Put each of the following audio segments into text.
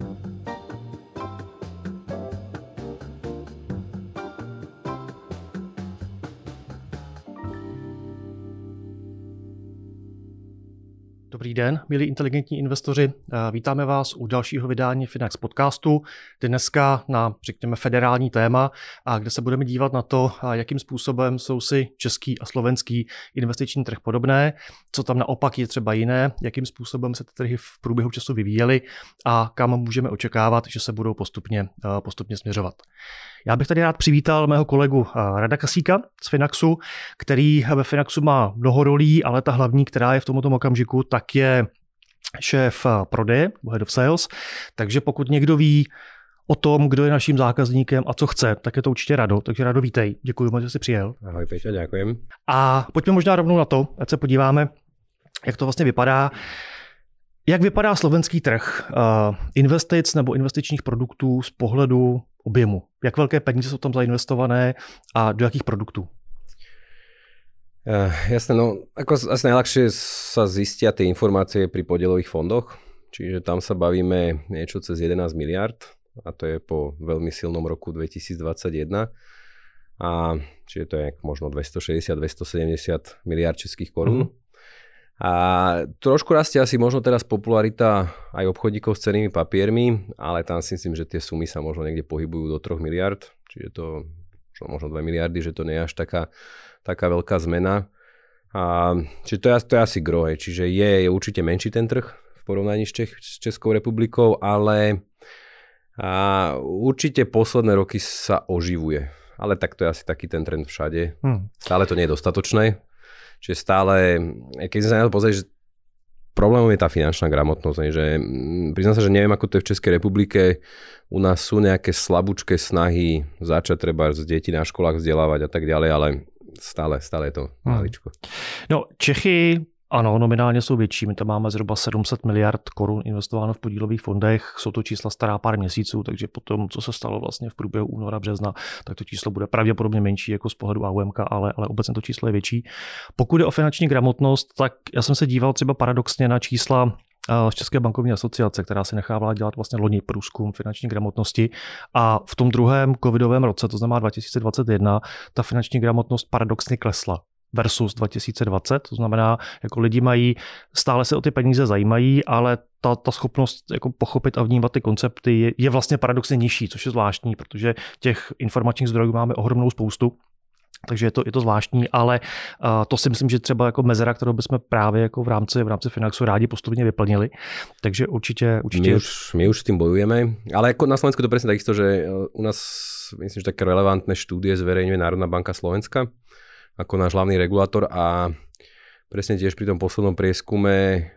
thank you Dobrý den, milí inteligentní investoři. Vítáme vás u dalšího vydání Finax podcastu. Dneska na, řekněme, federální téma, a kde se budeme dívat na to, jakým způsobem jsou si český a slovenský investiční trh podobné, co tam naopak je třeba jiné, jakým způsobem se ty trhy v průběhu času vyvíjely a kam můžeme očekávat, že se budou postupně, postupně směřovat. Já bych tady rád přivítal mého kolegu Rada Kasíka z Finaxu, který ve Finaxu má mnoho rolí, ale ta hlavní, která je v tomto okamžiku, tak je šéf prodeje, head of sales. Takže pokud někdo ví o tom, kdo je naším zákazníkem a co chce, tak je to určitě Rado. Takže Rado, vítej. Děkuji moc, že jsi přijel. Ahoj, Peťa, děkujem. A pojďme možná rovnou na to, ať se podíváme, jak to vlastně vypadá. Jak vypadá slovenský trh uh, investic nebo investičních produktů z pohledu objemu? Jak velké peníze jsou tam zainvestované a do jakých produktů? Uh, jasné, no ako asi najľahšie sa zistia tie informácie pri podielových fondoch, čiže tam sa bavíme niečo cez 11 miliard a to je po veľmi silnom roku 2021 a čiže to je možno 260-270 miliard českých korún. Mm-hmm. A trošku rastie asi možno teraz popularita aj obchodníkov s cenými papiermi, ale tam si myslím, že tie sumy sa možno niekde pohybujú do 3 miliard, čiže to možno 2 miliardy, že to nie je až taká, taká veľká zmena. A, čiže to je, to je asi gro, čiže je, je určite menší ten trh v porovnaní s, Čech, s Českou republikou, ale a určite posledné roky sa oživuje. Ale tak to je asi taký ten trend všade. Hmm. Stále to nie je dostatočné, Čiže stále, keď sa na to pozrieš, problémom je tá finančná gramotnosť, že mm, priznám sa, že neviem, ako to je v Českej republike. U nás sú nejaké slabúčké snahy začať treba z detí na školách vzdelávať a tak ďalej, ale stále, stále je to hmm. maličko. No, Čechy ano, nominálně jsou větší. My tam máme zhruba 700 miliard korun investováno v podílových fondech. Jsou to čísla stará pár měsíců, takže potom, co se stalo vlastně v průběhu února, března, tak to číslo bude pravděpodobně menší jako z pohledu AUMK, ale, ale obecně to číslo je větší. Pokud je o finanční gramotnost, tak já jsem se díval třeba paradoxně na čísla z České bankovní asociace, která si nechávala dělat vlastně loni průzkum finanční gramotnosti a v tom druhém covidovém roce, to znamená 2021, ta finanční gramotnost paradoxně klesla versus 2020. To znamená, jako lidi mají, stále se o ty peníze zajímají, ale ta, ta schopnost jako pochopit a vnímat ty koncepty je, je vlastně paradoxně nižší, což je zvláštní, protože těch informačních zdrojů máme ohromnou spoustu. Takže je to, je to zvláštní, ale uh, to si myslím, že třeba jako mezera, kterou bychom právě jako v rámci, v rámci Finaxu rádi postupně vyplnili. Takže určitě... určitě... My, už, my už s tým bojujeme, ale jako na Slovensku to presne takisto, že u nás myslím, že také relevantné štúdie zverejňuje Národná banka Slovenska ako náš hlavný regulátor a presne tiež pri tom poslednom prieskume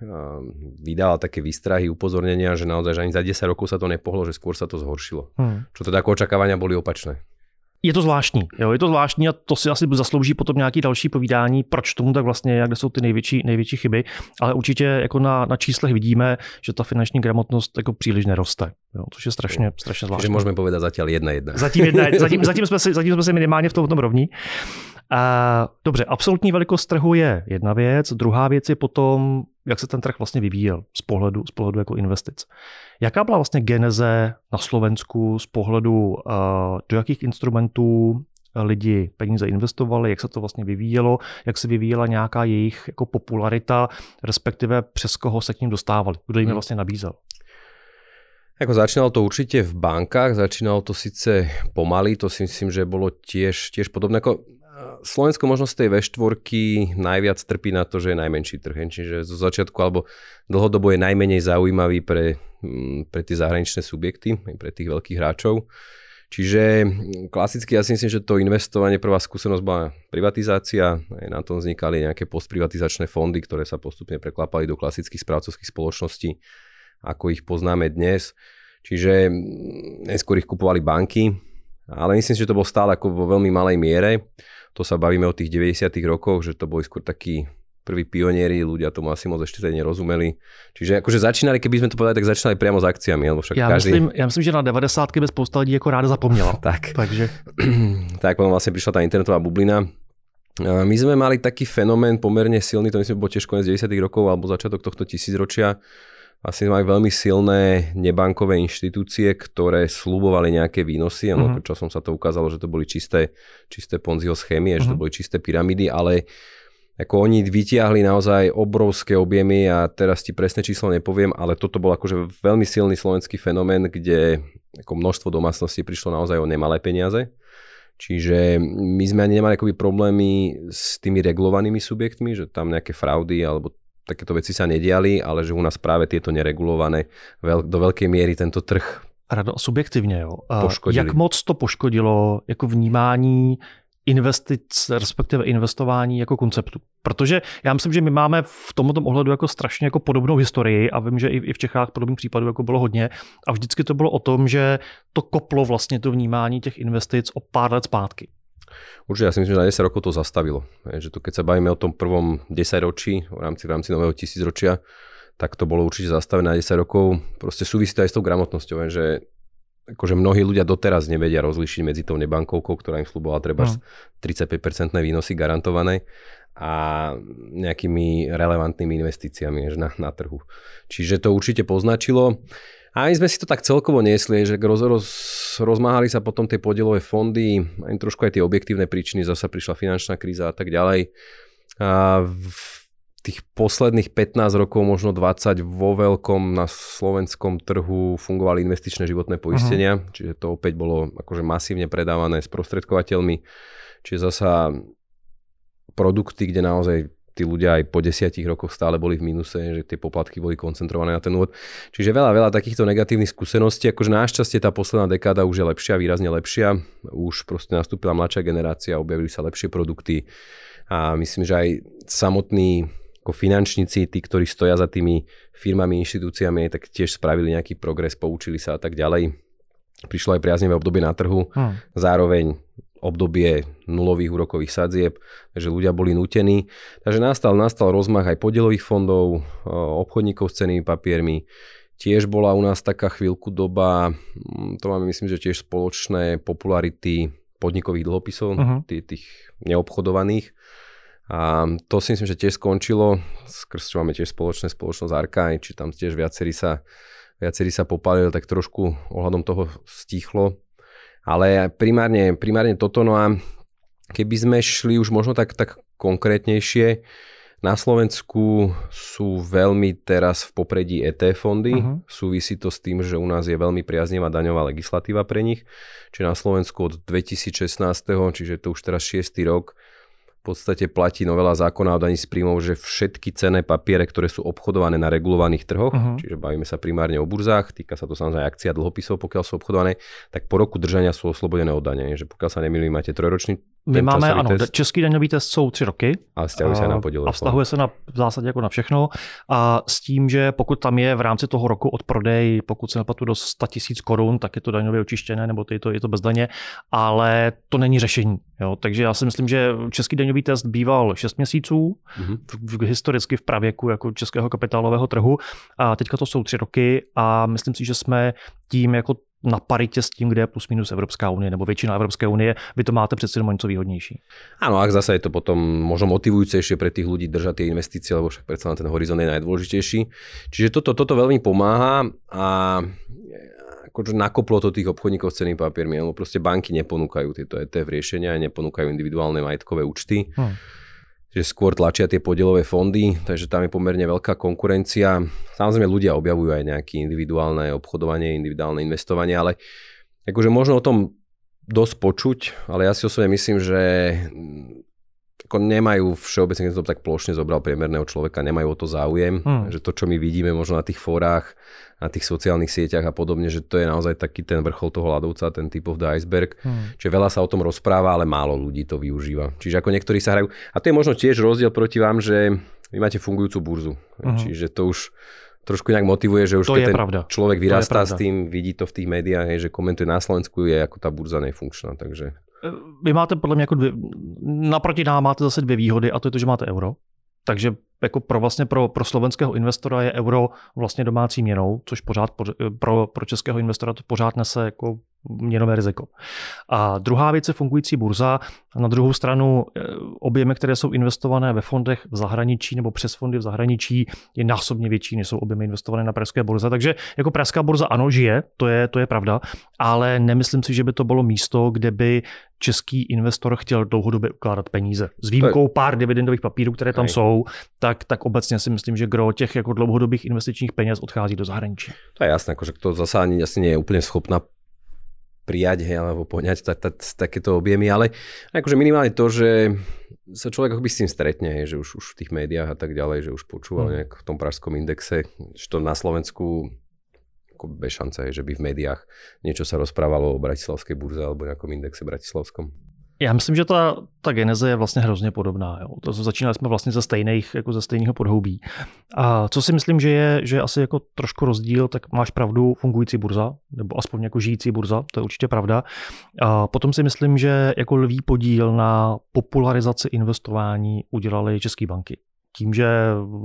vydala také výstrahy, upozornenia, že naozaj že ani za 10 rokov sa to nepohlo, že skôr sa to zhoršilo. Hmm. Čo teda ako očakávania boli opačné. Je to zvláštní, jo, je to zvláštní a to si asi zaslouží potom nějaký další povídání, proč tomu tak vlastně, jak jsou ty největší, největší chyby, ale určitě jako na, na číslech vidíme, že ta finanční gramotnost jako příliš neroste, jo, což je strašně, strašně zvláštní. Takže můžeme povedat zatím jedna jedna. Zatím, jedna, zatím, zatím, jsme si, zatím jsme si minimálně v tom, v tom rovní. A, dobře, absolutní velikost trhu je jedna věc, druhá věc je potom, jak se ten trh vlastně vyvíjel z pohledu, z pohledu jako investic. Jaká byla vlastně geneze na Slovensku z pohledu, do jakých instrumentů lidi peníze investovali, jak se to vlastně vyvíjelo, jak se vyvíjela nějaká jejich jako popularita, respektive přes koho se k ním dostávali, kdo jim hmm. vlastně nabízel. Ako začínalo to určite v bankách, začínalo to síce pomaly, to si myslím, že bolo tiež, tiež podobné. Ako Slovensko možno z tej V4 najviac trpí na to, že je najmenší trh. Čiže zo začiatku alebo dlhodobo je najmenej zaujímavý pre, mm, pre tie zahraničné subjekty, pre tých veľkých hráčov. Čiže mm, klasicky ja si myslím, že to investovanie, prvá skúsenosť bola privatizácia, aj na tom vznikali nejaké postprivatizačné fondy, ktoré sa postupne preklapali do klasických správcovských spoločností, ako ich poznáme dnes. Čiže mm, neskôr ich kupovali banky, ale myslím si, že to bolo stále ako vo veľmi malej miere to sa bavíme o tých 90. rokoch, že to boli skôr takí prví pionieri, ľudia tomu asi moc ešte nerozumeli. Čiže akože začínali, keby sme to povedali, tak začínali priamo s akciami, lebo však já každý... Myslím, já myslím, že na 90. by spousta lidí jako ráda zapomněla. tak. Takže... tak potom vlastne prišla tá internetová bublina. My sme mali taký fenomén pomerne silný, to myslím, bol tiež koniec 90. rokov alebo začiatok tohto tisícročia, vlastne majú veľmi silné nebankové inštitúcie, ktoré slúbovali nejaké výnosy, mm-hmm. čo som sa to ukázalo, že to boli čisté, čisté Ponziho schémy, mm-hmm. že to mhm. boli čisté pyramídy, ale ako oni vytiahli naozaj obrovské objemy a teraz ti presné číslo nepoviem, ale toto bol akože veľmi silný slovenský fenomén, kde ako množstvo domácností prišlo naozaj o nemalé peniaze. Čiže my sme ani nemali akoby problémy s tými regulovanými subjektmi, že tam nejaké fraudy alebo takéto veci sa nediali, ale že u nás práve tieto neregulované do veľkej miery tento trh Rado, subjektivně, jo. Poškodili. Jak moc to poškodilo jako vnímání investic, respektive investování jako konceptu. Protože já myslím, že my máme v tomto ohledu jako strašně jako podobnou historii a vím, že i v Čechách podobných případů jako bylo hodně a vždycky to bylo o tom, že to koplo vlastně to vnímání těch investic o pár let zpátky. Určite, ja si myslím, že na 10 rokov to zastavilo. Že to, keď sa bavíme o tom prvom 10 ročí, v rámci, v rámci nového tisícročia, tak to bolo určite zastavené na 10 rokov. Proste súvisí to aj s tou gramotnosťou, že akože mnohí ľudia doteraz nevedia rozlišiť medzi tou nebankovkou, ktorá im slúbovala treba no. 35% výnosy garantované a nejakými relevantnými investíciami na, na trhu. Čiže to určite poznačilo. A my sme si to tak celkovo niesli, že roz, roz, rozmáhali sa potom tie podielové fondy, aj trošku aj tie objektívne príčiny, zasa prišla finančná kríza a tak ďalej. A v, tých posledných 15 rokov, možno 20 vo veľkom na slovenskom trhu fungovali investičné životné poistenia, uh-huh. čiže to opäť bolo akože masívne predávané sprostredkovateľmi, čiže zasa produkty, kde naozaj tí ľudia aj po desiatich rokoch stále boli v minuse, že tie poplatky boli koncentrované na ten úvod. Čiže veľa, veľa takýchto negatívnych skúseností. Akože našťastie tá posledná dekáda už je lepšia, výrazne lepšia. Už proste nastúpila mladšia generácia, objavili sa lepšie produkty a myslím, že aj samotní ako finančníci, tí, ktorí stoja za tými firmami, inštitúciami, tak tiež spravili nejaký progres, poučili sa a tak ďalej. Prišlo aj priaznivé obdobie na trhu, hmm. zároveň obdobie nulových úrokových sadzieb, takže ľudia boli nutení. Takže nastal, nastal rozmach aj podielových fondov, obchodníkov s cenými papiermi. Tiež bola u nás taká chvíľku doba, mm, to máme myslím, že tiež spoločné popularity podnikových dlhopisov, uh-huh. tých, tých neobchodovaných. A to si myslím, že tiež skončilo, skrz čo máme tiež spoločné spoločnosť Arkaj, či tam tiež viacerí sa, viacerí sa popálili, tak trošku ohľadom toho stichlo. Ale primárne, primárne toto, no a keby sme šli už možno tak, tak konkrétnejšie, na Slovensku sú veľmi teraz v popredí ET fondy. Uh-huh. Súvisí to s tým, že u nás je veľmi priaznivá daňová legislatíva pre nich. Čiže na Slovensku od 2016, čiže to už teraz 6. rok, v podstate platí novela zákona o daní z príjmov, že všetky cenné papiere, ktoré sú obchodované na regulovaných trhoch, uh-huh. čiže bavíme sa primárne o burzách, týka sa to samozrejme akcia dlhopisov, pokiaľ sú obchodované, tak po roku držania sú oslobodené od dane. Že pokiaľ sa nemýlim, máte trojročný my máme, ano, test. český daňový test jsou tři roky. A vztahuje se na podíl. A vztahuje se na v zásadě jako na všechno. A s tím, že pokud tam je v rámci toho roku od prodej, pokud se neplatí do 100 tisíc korun, tak je to daňově očištěné, nebo je to, je to bez daně, ale to není řešení. Jo? Takže já si myslím, že český daňový test býval 6 měsíců, mm-hmm. v, v, historicky v pravěku jako českého kapitálového trhu. A teďka to jsou tři roky a myslím si, že jsme tím jako na paritě s tím, kde je plus minus Evropská unie nebo většina Evropské unie, vy to máte přeci jenom něco výhodnější. Áno, ak zase je to potom možno motivujúcejšie pre tých ľudí držať tie investície, lebo však predsa ten horizont je najdôležitejší. Čiže toto, toto veľmi pomáha a akože nakoplo to tých obchodníkov s cenými papiermi, lebo proste banky neponúkajú tieto ETF riešenia, neponúkajú individuálne majetkové účty. Hmm že skôr tlačia tie podielové fondy, takže tam je pomerne veľká konkurencia. Samozrejme ľudia objavujú aj nejaké individuálne obchodovanie, individuálne investovanie, ale akože možno o tom dosť počuť, ale ja si osobne myslím, že ako nemajú všeobecne, keď to tak plošne zobral priemerného človeka, nemajú o to záujem, hmm. že to, čo my vidíme možno na tých fórach, na tých sociálnych sieťach a podobne, že to je naozaj taký ten vrchol toho ľadovca, ten typ of the iceberg. Hmm. Čiže veľa sa o tom rozpráva, ale málo ľudí to využíva. Čiže ako niektorí sa hrajú. A to je možno tiež rozdiel proti vám, že vy máte fungujúcu burzu. Uh-huh. Čiže to už trošku inak motivuje, že už to keď ten pravda. človek vyrastá s tým, vidí to v tých médiách, hej, že komentuje na Slovensku, je ako tá burza nefunkčná. Takže... Vy máte podle mě jako dvě, naproti nám máte zase dvě výhody a to je to, že máte euro. Takže jako pro vlastně pro, pro slovenského investora je euro vlastně domácí měnou, což pořád pro, pro českého investora to pořád nese jako měnové riziko. A druhá věc je fungující burza. Na druhou stranu eh, objemy, které jsou investované ve fondech v zahraničí nebo přes fondy v zahraničí, je násobně větší, než jsou objemy investované na pražské burze. Takže jako pražská burza ano, žije, to je, to je pravda, ale nemyslím si, že by to bylo místo, kde by český investor chtěl dlouhodobě ukládat peníze. S výjimkou pár dividendových papírů, které tam Hej. jsou, tak, tak obecně si myslím, že gro těch jako dlouhodobých investičních peněz odchází do zahraničí. To je jasné, že to zase ani asi nie je úplně schopná prijať hej, alebo poňať tak, tak, takéto objemy, ale akože minimálne to, že sa človek akoby s tým stretne, hej, že už, už v tých médiách a tak ďalej, že už počúval mm. nejak v tom pražskom indexe, že to na Slovensku ako bez šance, hej, že by v médiách niečo sa rozprávalo o Bratislavskej burze alebo nejakom indexe bratislavskom. Já myslím, že ta, ta geneze je vlastně hrozně podobná. Jo. To začínali jsme vlastně ze stejných, jako ze stejného podhoubí. A co si myslím, že je, že asi jako trošku rozdíl, tak máš pravdu, fungující burza, nebo aspoň jako žijící burza, to je určitě pravda. A potom si myslím, že jako lví podíl na popularizaci investování udělali české banky tím, že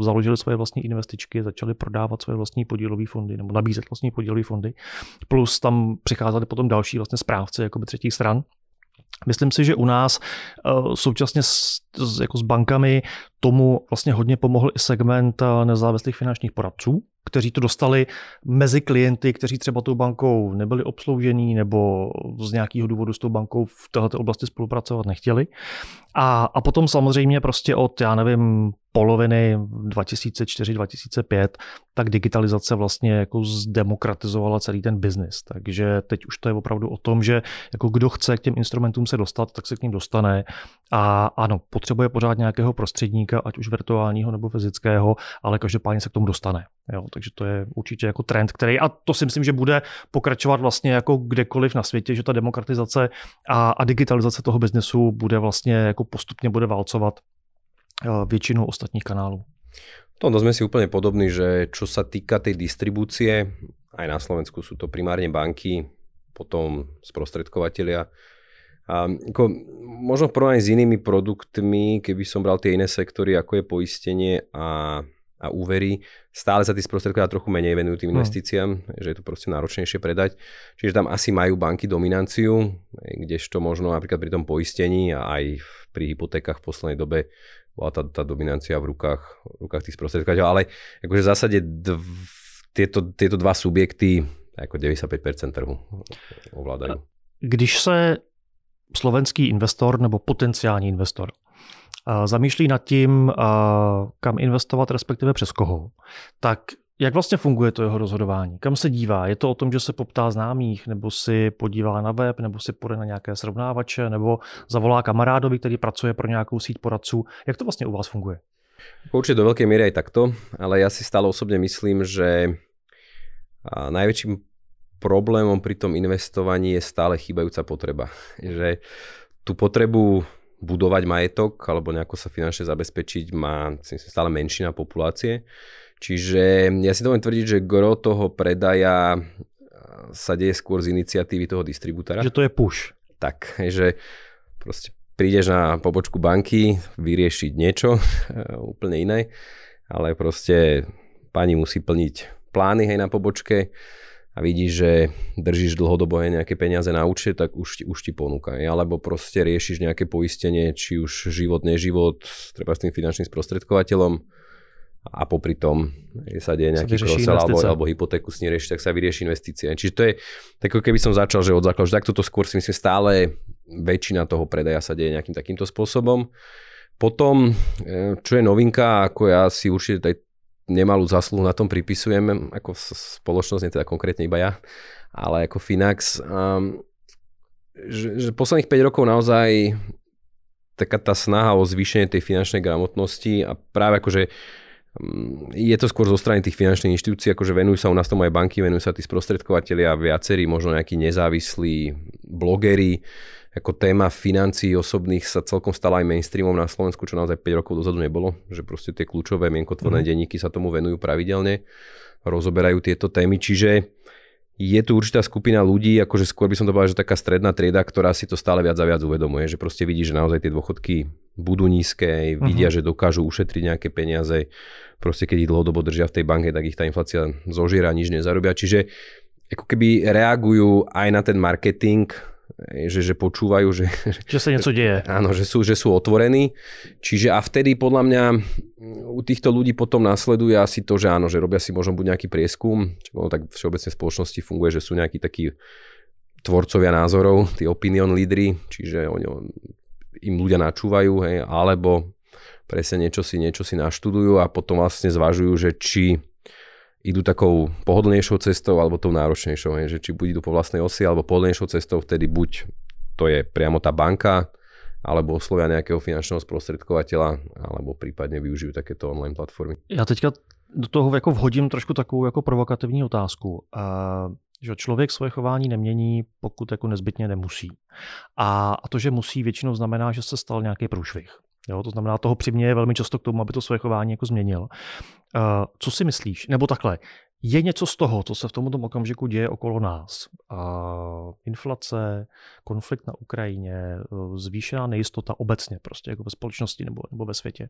založili svoje vlastní investičky, začali prodávat svoje vlastní podílové fondy nebo nabízet vlastní podílové fondy, plus tam přicházeli potom další vlastně správci jakoby třetích stran, Myslím si, že u nás eh, současně s, jako s bankami tomu vlastně hodně pomohl i segment eh, nezávislých finančních poradců, kteří to dostali mezi klienty, kteří třeba tou bankou nebyli obsloužení nebo z nějakého důvodu s tou bankou v této oblasti spolupracovat nechtěli. A, a potom samozřejmě prostě od, já nevím, poloviny 2004-2005, tak digitalizace vlastně jako zdemokratizovala celý ten biznis. Takže teď už to je opravdu o tom, že jako kdo chce k těm instrumentům se dostat, tak se k ním dostane. A ano, potřebuje pořád nějakého prostředníka, ať už virtuálního nebo fyzického, ale každopádně se k tomu dostane. Jo, takže to je určitě jako trend, který, a to si myslím, že bude pokračovat vlastně jako kdekoliv na světě, že ta demokratizace a, a digitalizace toho biznesu bude vlastně jako postupně bude válcovat eh, většinu ostatních kanálů. To sme si úplne podobní, že čo sa týka tej distribúcie, aj na Slovensku sú to primárne banky, potom sprostredkovateľia. A ako, možno v porovnaní s inými produktmi, keby som bral tie iné sektory, ako je poistenie a a úvery, stále sa tí sprostredkovia trochu menej venujú tým hm. investíciám, hmm. že je to proste náročnejšie predať. Čiže tam asi majú banky dominanciu, kdežto možno napríklad pri tom poistení a aj pri hypotékach v poslednej dobe bola tá, tá dominancia v rukách, v rukách tých sprostredkovateľov. Ale akože v zásade dv, tieto, tieto dva subjekty ako 95% trhu ovládajú. Když se slovenský investor nebo potenciální investor zamýšlí nad tím, kam investovat, respektive přes koho, tak jak vlastně funguje to jeho rozhodování? Kam se dívá? Je to o tom, že se poptá známých, nebo si podívá na web, nebo si půjde na nějaké srovnávače, nebo zavolá kamarádovi, který pracuje pro nějakou síť poradců? Jak to vlastně u vás funguje? Určite do veľkej miery aj takto, ale ja si stále osobne myslím, že najväčším problémom pri tom investovaní je stále chýbajúca potreba. Že tú potrebu budovať majetok alebo nejako sa finančne zabezpečiť má stále menšina populácie. Čiže ja si dovolím tvrdiť, že gro toho predaja sa deje skôr z iniciatívy toho distribútora. Že to je push. Tak, že proste prídeš na pobočku banky vyriešiť niečo úplne iné, ale proste pani musí plniť plány hej na pobočke, a vidíš, že držíš dlhodobo nejaké peniaze na účte, tak už ti, už ti ponúka. Alebo proste riešiš nejaké poistenie, či už život, neživot, treba s tým finančným sprostredkovateľom a popri tom sa deje nejaký krosel alebo, alebo hypotéku s nerieši, tak sa vyrieši investície. Čiže to je, tak keby som začal, že od základu, že takto to skôr si myslím stále väčšina toho predaja sa deje nejakým takýmto spôsobom. Potom, eh, čo je novinka, ako ja si určite nemalú zásluhu na tom pripisujem, ako spoločnosť, nie teda konkrétne iba ja, ale ako Finax, um, že, že posledných 5 rokov naozaj taká tá snaha o zvýšenie tej finančnej gramotnosti a práve akože je to skôr zo strany tých finančných inštitúcií, akože venujú sa u nás tomu aj banky, venujú sa tí sprostredkovateľi a viacerí, možno nejakí nezávislí blogeri, ako téma financií osobných sa celkom stala aj mainstreamom na Slovensku, čo naozaj 5 rokov dozadu nebolo, že proste tie kľúčové mienkotvorné mm. denníky sa tomu venujú pravidelne, rozoberajú tieto témy, čiže je tu určitá skupina ľudí, akože skôr by som to povedal, že taká stredná trieda, ktorá si to stále viac a viac uvedomuje, že proste vidí, že naozaj tie dôchodky budú nízke, vidia, uh-huh. že dokážu ušetriť nejaké peniaze, proste keď ich dlhodobo držia v tej banke, tak ich tá inflácia zožiera, nič nezarobia. Čiže ako keby reagujú aj na ten marketing, že, že počúvajú, že, že sa niečo deje. Áno, že sú, že sú otvorení. Čiže a vtedy podľa mňa u týchto ľudí potom následuje asi to, že áno, že robia si možno buď nejaký prieskum, čo tak v všeobecnej spoločnosti funguje, že sú nejakí takí tvorcovia názorov, tí opinion lídry, čiže oni, im ľudia načúvajú, hej, alebo presne niečo si, niečo si naštudujú a potom vlastne zvažujú, že či idú takou pohodlnejšou cestou alebo tou náročnejšou, že či budú po vlastnej osi alebo pohodlnejšou cestou, vtedy buď to je priamo tá banka, alebo oslovia nejakého finančného sprostredkovateľa, alebo prípadne využijú takéto online platformy. Já teďka do toho jako vhodím trošku takovou jako provokativní otázku. Uh, že člověk svoje chování nemění, pokud jako nezbytně nemusí. A, a to, že musí, většinou znamená, že se stal nějaký průšvih. Jo, to znamená, toho přiměje velmi často k tomu, aby to svoje chování jako změnil. Uh, co si myslíš? Nebo takhle, je něco z toho, co se v tomto okamžiku děje okolo nás? Uh, inflace, konflikt na Ukrajině, uh, zvýšená nejistota obecně prostě jako ve společnosti nebo, nebo ve světě.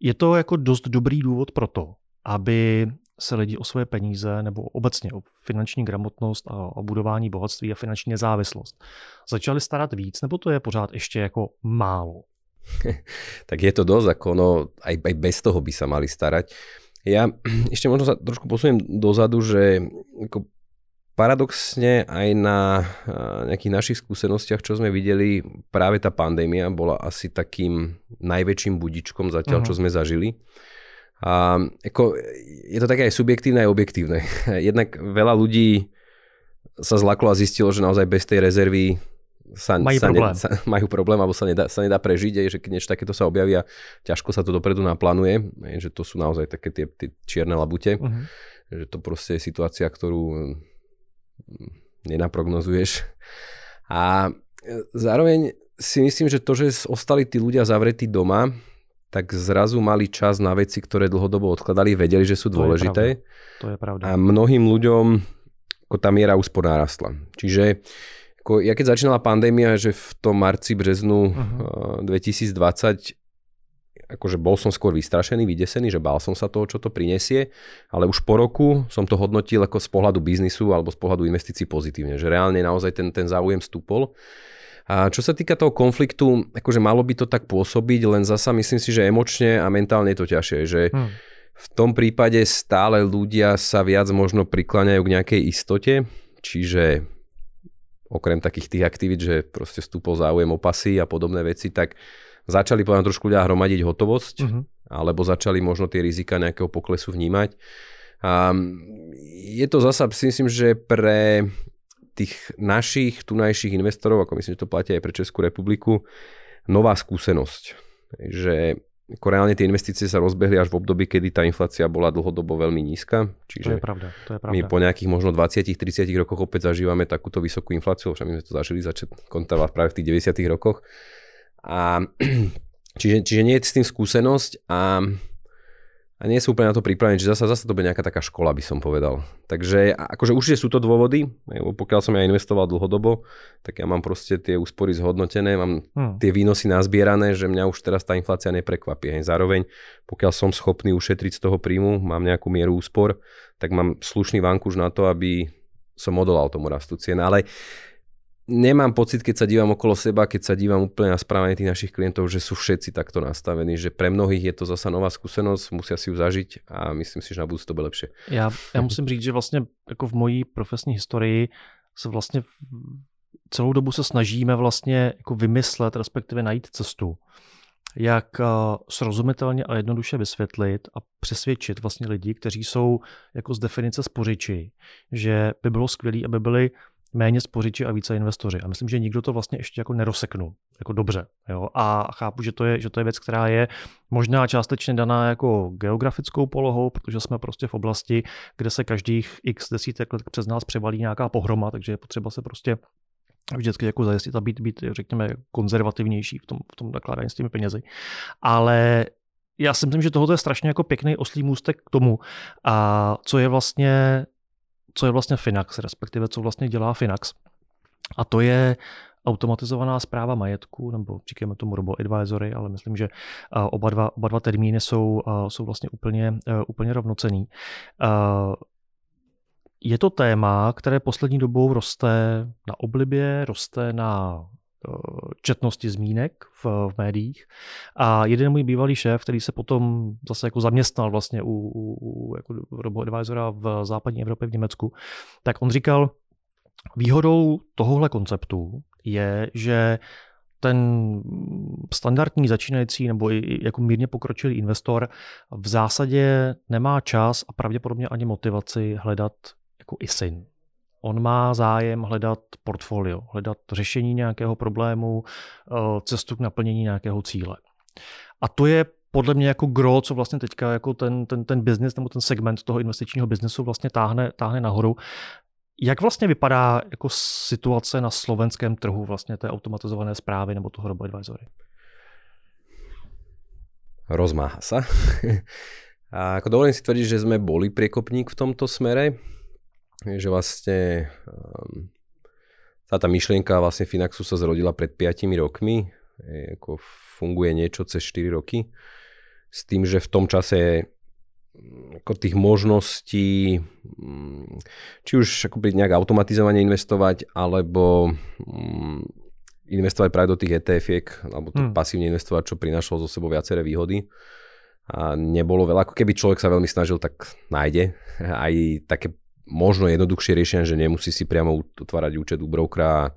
Je to jako dost dobrý důvod pro to, aby se lidi o svoje peníze nebo obecně o finanční gramotnost a o budování bohatství a finanční nezávislost začali starat víc, nebo to je pořád ještě jako málo? tak je to dosť, ako ono, aj, aj bez toho by sa mali starať. Ja ešte možno sa trošku posuniem dozadu, že ako paradoxne aj na nejakých našich skúsenostiach, čo sme videli, práve tá pandémia bola asi takým najväčším budičkom zatiaľ, uh-huh. čo sme zažili. A ako, je to také aj subjektívne, aj objektívne. Jednak veľa ľudí sa zlaklo a zistilo, že naozaj bez tej rezervy sa, majú, sa problém. Ne, sa, majú problém, alebo sa nedá, sa nedá prežiť, aj, že keď niečo takéto sa objavia, ťažko sa to dopredu naplánuje, aj, že to sú naozaj také tie, tie čierne labute, uh-huh. že to proste je situácia, ktorú mm, nenaprognozuješ. A e, zároveň si myslím, že to, že ostali tí ľudia zavretí doma, tak zrazu mali čas na veci, ktoré dlhodobo odkladali, vedeli, že sú dôležité. To je pravda. A mnohým ľuďom ako tá miera úspor narastla. Čiže ako ja keď začínala pandémia, že v tom marci, březnu uh-huh. 2020 akože bol som skôr vystrašený, vydesený, že bál som sa toho, čo to prinesie, ale už po roku som to hodnotil ako z pohľadu biznisu alebo z pohľadu investícií pozitívne, že reálne naozaj ten, ten záujem stúpol. A čo sa týka toho konfliktu, akože malo by to tak pôsobiť, len zasa myslím si, že emočne a mentálne je to ťažšie, že hmm. v tom prípade stále ľudia sa viac možno prikláňajú k nejakej istote, čiže okrem takých tých aktivít, že proste stúpol záujem o pasy a podobné veci, tak začali povedať trošku ľudia hromadiť hotovosť, uh-huh. alebo začali možno tie rizika nejakého poklesu vnímať. A je to zasa, si myslím, že pre tých našich, tunajších investorov, ako myslím, že to platí aj pre Českú republiku, nová skúsenosť. Že ako reálne tie investície sa rozbehli až v období, kedy tá inflácia bola dlhodobo veľmi nízka. Čiže to je pravda. To je pravda. my po nejakých možno 20-30 rokoch opäť zažívame takúto vysokú infláciu, však my sme to zažili začiatkom práve v tých 90 rokoch. A, čiže, čiže nie je s tým skúsenosť a a nie sú úplne na to pripravení, čiže zase, zase to bude nejaká taká škola, by som povedal. Takže akože určite sú to dôvody, pokiaľ som ja investoval dlhodobo, tak ja mám proste tie úspory zhodnotené, mám hmm. tie výnosy nazbierané, že mňa už teraz tá inflácia neprekvapí. Hej. Zároveň, pokiaľ som schopný ušetriť z toho príjmu, mám nejakú mieru úspor, tak mám slušný vankuš na to, aby som odolal tomu rastu cien. Ale nemám pocit, keď sa dívam okolo seba, keď sa dívam úplne na správanie tých našich klientov, že sú všetci takto nastavení, že pre mnohých je to zasa nová skúsenosť, musia si ju zažiť a myslím si, že na budúce to bude lepšie. Já, já musím říct, že vlastně jako v mojí profesní historii se vlastně celou dobu se snažíme vlastně jako vymyslet, respektive najít cestu, jak eh, srozumitelně a jednoduše vysvětlit a přesvědčit vlastně lidi, kteří jsou jako z definice spořiči, že by bylo skvělé, aby byli méně spořiči a více investoři. A myslím, že nikdo to vlastně ještě jako neroseknul jako dobře. Jo? A chápu, že to, je, že to je věc, která je možná částečně daná jako geografickou polohou, protože jsme prostě v oblasti, kde se každých x desítek let přes nás převalí nějaká pohroma, takže je potřeba se prostě vždycky jako zajistit a být, být řekněme, konzervativnější v tom, v tom nakládání s těmi penězi. Ale já si myslím, že tohle je strašně jako pěkný oslý můstek k tomu, a co je vlastně co je vlastně Finax, respektive co vlastně dělá Finax. A to je automatizovaná zpráva majetku, nebo říkáme tomu robo-advisory, ale myslím, že oba dva, oba dva termíny jsou, jsou vlastně úplně, úplně rovnocený. Je to téma, které poslední dobou roste na oblibě, roste na četnosti zmínek v, v médiích. A jeden můj bývalý šéf, který se potom zase jako zaměstnal vlastně u, u, u jako robo-advisora v západní Evropě v Německu, tak on říkal, výhodou tohohle konceptu je, že ten standardní začínající nebo i jako mírně pokročilý investor v zásadě nemá čas a pravděpodobně ani motivaci hledat jako i. On má zájem hledat portfolio, hledat řešení nějakého problému, eh, cestu k naplnění nějakého cíle. A to je podle mě jako gro, co vlastně teďka jako ten, ten, ten business nebo ten segment toho investičního biznesu vlastně táhne, táhne nahoru. Jak vlastně vypadá jako situace na slovenském trhu vlastně té automatizované zprávy nebo toho robo-advisory? Rozmáha sa. A ako dovolím si tvrdiť, že sme boli priekopník v tomto smere, že vlastne um, tá, tá myšlienka vlastne Finaxu sa zrodila pred 5 rokmi, je, ako funguje niečo cez 4 roky, s tým, že v tom čase ako tých možností, mm, či už akoby nejak automatizovane investovať, alebo mm, investovať práve do tých etf alebo to hmm. pasívne investovať, čo prinášalo zo sebou viaceré výhody. A nebolo veľa, ako keby človek sa veľmi snažil, tak nájde aj také možno jednoduchšie riešenie, že nemusí si priamo otvárať účet u brokera a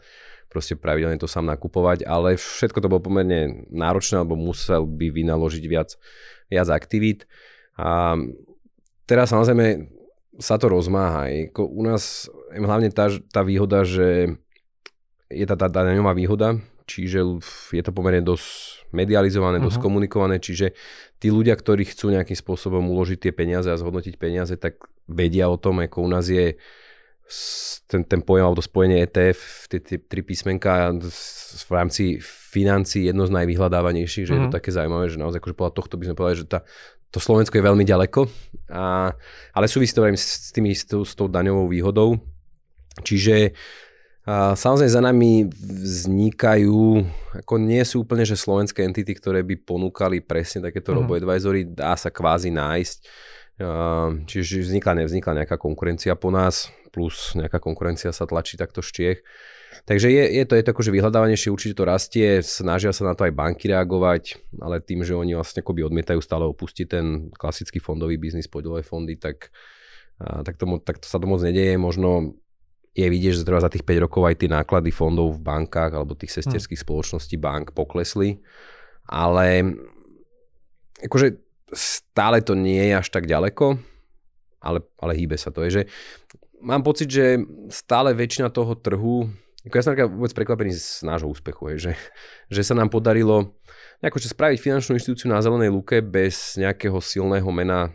proste pravidelne to sám nakupovať, ale všetko to bolo pomerne náročné, alebo musel by vynaložiť viac, viac aktivít. A teraz samozrejme sa to rozmáha. U nás je hlavne tá, tá výhoda, že je tá, tá daňová výhoda, čiže je to pomerne dosť medializované, uh-huh. dosť mhm. komunikované, čiže tí ľudia, ktorí chcú nejakým spôsobom uložiť tie peniaze a zhodnotiť peniaze, tak vedia o tom, ako u nás je ten, ten pojem alebo spojenie ETF, tie, tie tri písmenka v rámci financí jedno z najvyhľadávanejších, že mm. je to mhm. také zaujímavé, že naozaj akože podľa tohto by sme povedali, že tá, to Slovensko je veľmi ďaleko, a, ale súvisí to s, tými, s, tou, s tou daňovou výhodou. Čiže a samozrejme za nami vznikajú, ako nie sú úplne, že slovenské entity, ktoré by ponúkali presne takéto mm. robo-advisory, dá sa kvázi nájsť. Čiže vznikla, nevznikla nejaká konkurencia po nás, plus nejaká konkurencia sa tlačí takto z Čiech. Takže je, je to, je to akože vyhľadávanejšie, určite to rastie, snažia sa na to aj banky reagovať, ale tým, že oni vlastne akoby odmietajú stále opustiť ten klasický fondový biznis, podielové fondy, tak, a, tak, tomu, tak to sa to moc nedieje. Možno je vidieť, že treba za tých 5 rokov aj tie náklady fondov v bankách alebo tých sesterských hmm. spoločností bank poklesli, ale akože stále to nie je až tak ďaleko, ale, ale hýbe sa to. Je, že mám pocit, že stále väčšina toho trhu ja som vôbec prekvapený z nášho úspechu, je, že, že sa nám podarilo nejako, spraviť finančnú inštitúciu na zelenej luke bez nejakého silného mena